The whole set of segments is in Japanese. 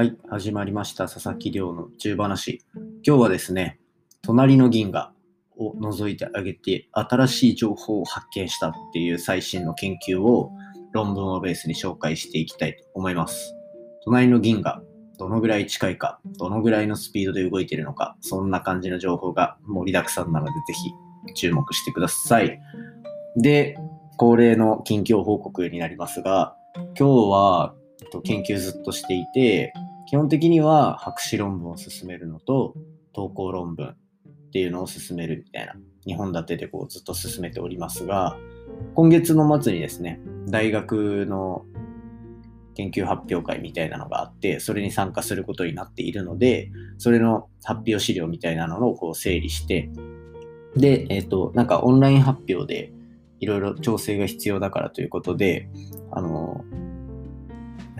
はい、始まりました。佐々木亮の宇宙話。今日はですね、隣の銀河を覗いてあげて、新しい情報を発見したっていう最新の研究を論文をベースに紹介していきたいと思います。隣の銀河、どのぐらい近いか、どのぐらいのスピードで動いているのか、そんな感じの情報が盛りだくさんなので、ぜひ注目してください。で、恒例の近況報告になりますが、今日は研究ずっとしていて、基本的には博士論文を進めるのと、投稿論文っていうのを進めるみたいな、2本立てでこうずっと進めておりますが、今月の末にですね、大学の研究発表会みたいなのがあって、それに参加することになっているので、それの発表資料みたいなのをこう整理して、で、えっ、と、なんかオンライン発表でいろいろ調整が必要だからということで、あの、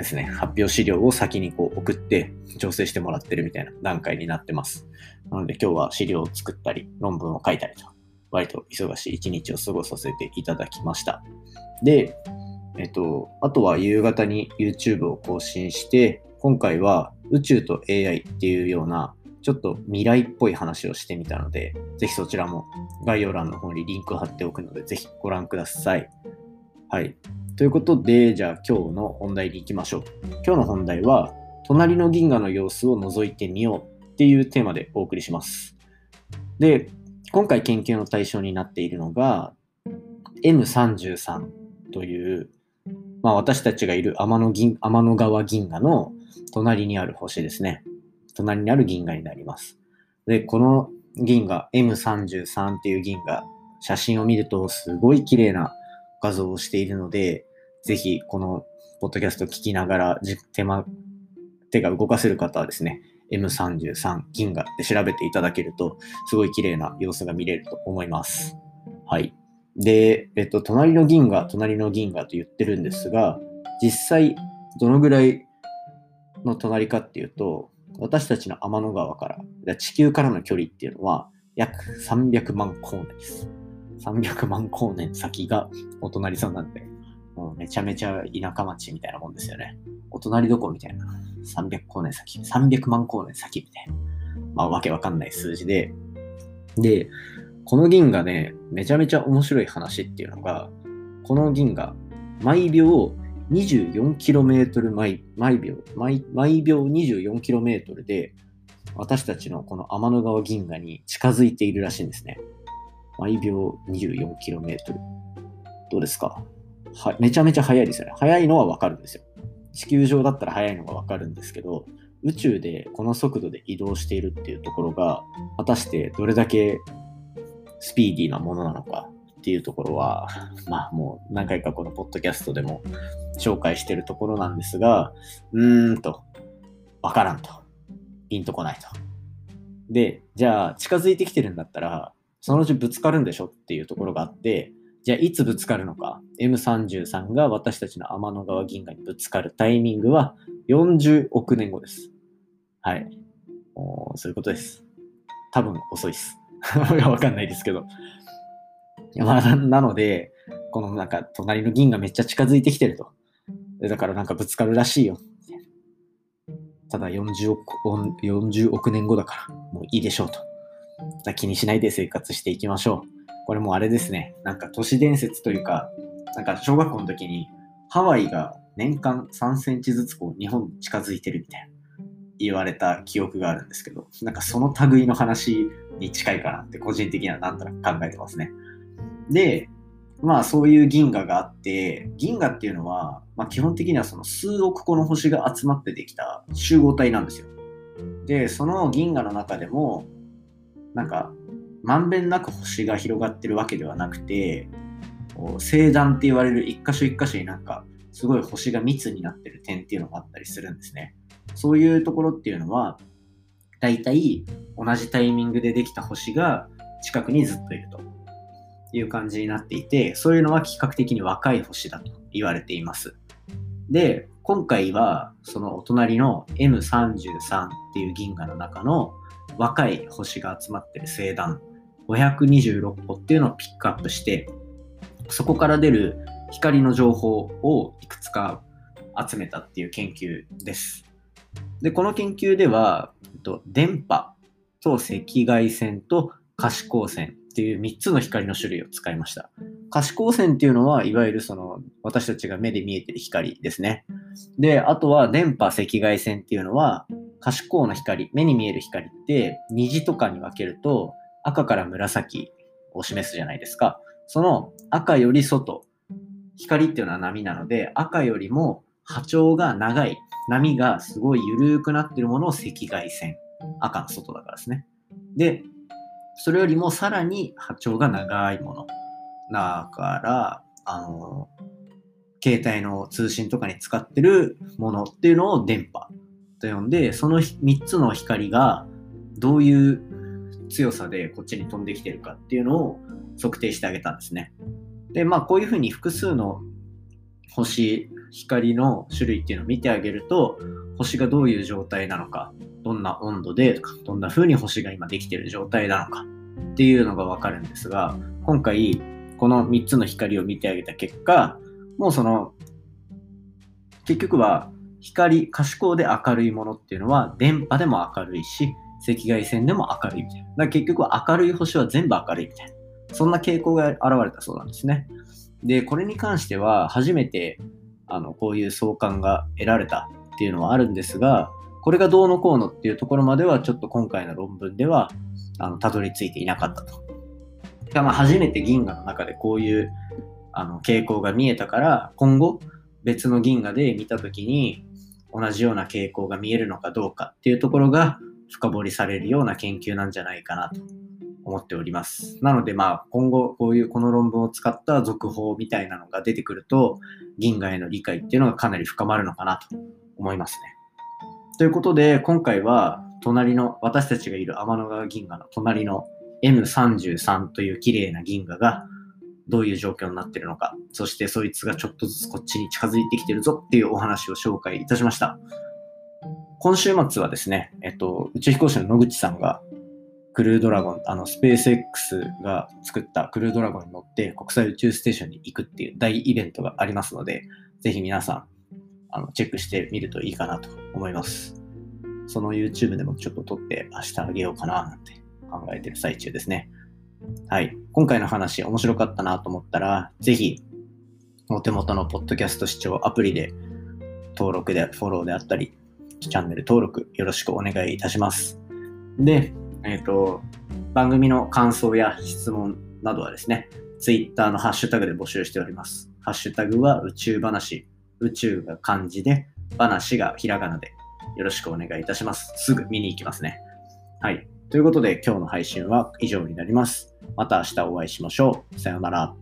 ですね、発表資料を先にこう送って調整してもらってるみたいな段階になってます。なので今日は資料を作ったり、論文を書いたりと、割と忙しい一日を過ごさせていただきました。で、えっと、あとは夕方に YouTube を更新して、今回は宇宙と AI っていうような、ちょっと未来っぽい話をしてみたので、ぜひそちらも概要欄の方にリンク貼っておくので、ぜひご覧ください。はい。ということで、じゃあ今日の本題に行きましょう。今日の本題は、隣の銀河の様子を覗いてみようっていうテーマでお送りします。で、今回研究の対象になっているのが、M33 という、まあ、私たちがいる天の銀天の川銀河の隣にある星ですね。隣にある銀河になります。で、この銀河、M33 っていう銀河、写真を見るとすごい綺麗な画像をしているので、ぜひこのポッドキャスト聞きながら手間、手が動かせる方はですね、M33 銀河で調べていただけると、すごい綺麗な様子が見れると思います。はい。で、えっと、隣の銀河、隣の銀河と言ってるんですが、実際、どのぐらいの隣かっていうと、私たちの天の川から、地球からの距離っていうのは、約300万光年です。300万光年先がお隣さんなんで、もうめちゃめちゃ田舎町みたいなもんですよね。お隣どこみたいな。300光年先。300万光年先みたいな。まあ、わけわかんない数字で。で、この銀河ね、めちゃめちゃ面白い話っていうのが、この銀河、毎秒 24km 毎毎秒毎、毎秒 24km で、私たちのこの天の川銀河に近づいているらしいんですね。毎秒 24km。どうですか？はめちゃめちゃ速いですよね。速いのはわかるんですよ。地球上だったら速いのがわかるんですけど、宇宙でこの速度で移動しているっていうところが、果たしてどれだけスピーディーなものなのかっていうところは、まあもう何回かこのポッドキャストでも紹介してるところなんですが、うーんと、わからんと。ピンとこないと。で、じゃあ近づいてきてるんだったら、そのうちぶつかるんでしょっていうところがあって、じゃあいつぶつかるのか？M33 が私たちの天の川銀河にぶつかるタイミングは40億年後です。はい。もうそういうことです。多分遅いです。わかんないですけど。いやまあ、なので、このなんか隣の銀河めっちゃ近づいてきてると。だからなんかぶつかるらしいよ。ただ40億40億年後だからもういいでしょうと。気にしないで生活していきましょう。これもあれですね。なんか都市伝説というか、なんか小学校の時にハワイが年間3センチずつこう日本に近づいてるみたいな言われた記憶があるんですけど、なんかその類の話に近いかなって個人的にはなんとなく考えてますね。で、まあそういう銀河があって、銀河っていうのは、まあ、基本的にはその数億個の星が集まってできた集合体なんですよ。で、その銀河の中でも、なんか、まんべんなく星が広がってるわけではなくて、星団って言われる一箇所一箇所になんか、すごい星が密になってる点っていうのがあったりするんですね。そういうところっていうのは、だいたい同じタイミングでできた星が近くにずっといるという感じになっていて、そういうのは比較的に若い星だと言われています。で、今回はそのお隣の M33 っていう銀河の中の若い星が集まってる星団526個っていうのをピックアップして、そこから出る光の情報をいくつか集めたっていう研究です。で、この研究では、電波と赤外線と可視光線っていう3つの光の種類を使いました。可視光線っていうのは、いわゆるその私たちが目で見えてる光ですね。で、あとは電波赤外線っていうのは、可視光の光、目に見える光って虹とかに分けると赤から紫を示すじゃないですか。その赤より外、光っていうのは波なので、赤よりも波長が長い、波がすごい緩くなってるものを赤外線。赤の外だからですね。で、それよりもさらに波長が長いもの。だから、あの、携帯の通信とかに使ってるものっていうのを電波と呼んで、その3つの光がどういう強さでこっちに飛んできてるかっていうのを測定してあげたんですね。で、まあこういうふうに複数の星、光の種類っていうのを見てあげると、星がどういう状態なのか、どんな温度で、どんな風に星が今できてる状態なのかっていうのがわかるんですが、今回この3つの光を見てあげた結果、もうその、結局は光、可視光で明るいものっていうのは電波でも明るいし、赤外線でも明るいみたいな。だ結局は明るい星は全部明るいみたいな。そんな傾向が現れたそうなんですね。で、これに関しては初めてあのこういう相関が得られたっていうのはあるんですが、これがどうのこうのっていうところまではちょっと今回の論文ではあのたどり着いていなかったと。まあ初めて銀河の中でこういうあの傾向が見えたから今後別の銀河で見た時に同じような傾向が見えるのかどうかっていうところが深掘りされるような研究なんじゃないかなと思っております。なのでまあ今後こういうこの論文を使った続報みたいなのが出てくると銀河への理解っていうのがかなり深まるのかなと思いますね。ということで今回は隣の私たちがいる天の川銀河の隣の M33 という綺麗な銀河がどういう状況になっているのか、そしてそいつがちょっとずつこっちに近づいてきてるぞっていうお話を紹介いたしました。今週末はですね、えっと、宇宙飛行士の野口さんがクルードラゴン、あの、スペース X が作ったクルードラゴンに乗って国際宇宙ステーションに行くっていう大イベントがありますので、ぜひ皆さん、あの、チェックしてみるといいかなと思います。その YouTube でもちょっと撮って明日あげようかななんて考えてる最中ですね。はい。今回の話面白かったなと思ったら、ぜひ、お手元のポッドキャスト視聴アプリで登録で、フォローであったり、チャンネル登録よろしくお願いいたします。で、えっ、ー、と、番組の感想や質問などはですね、Twitter のハッシュタグで募集しております。ハッシュタグは宇宙話。宇宙が漢字で、話がひらがなでよろしくお願いいたします。すぐ見に行きますね。はい。ということで今日の配信は以上になります。また明日お会いしましょう。さようなら。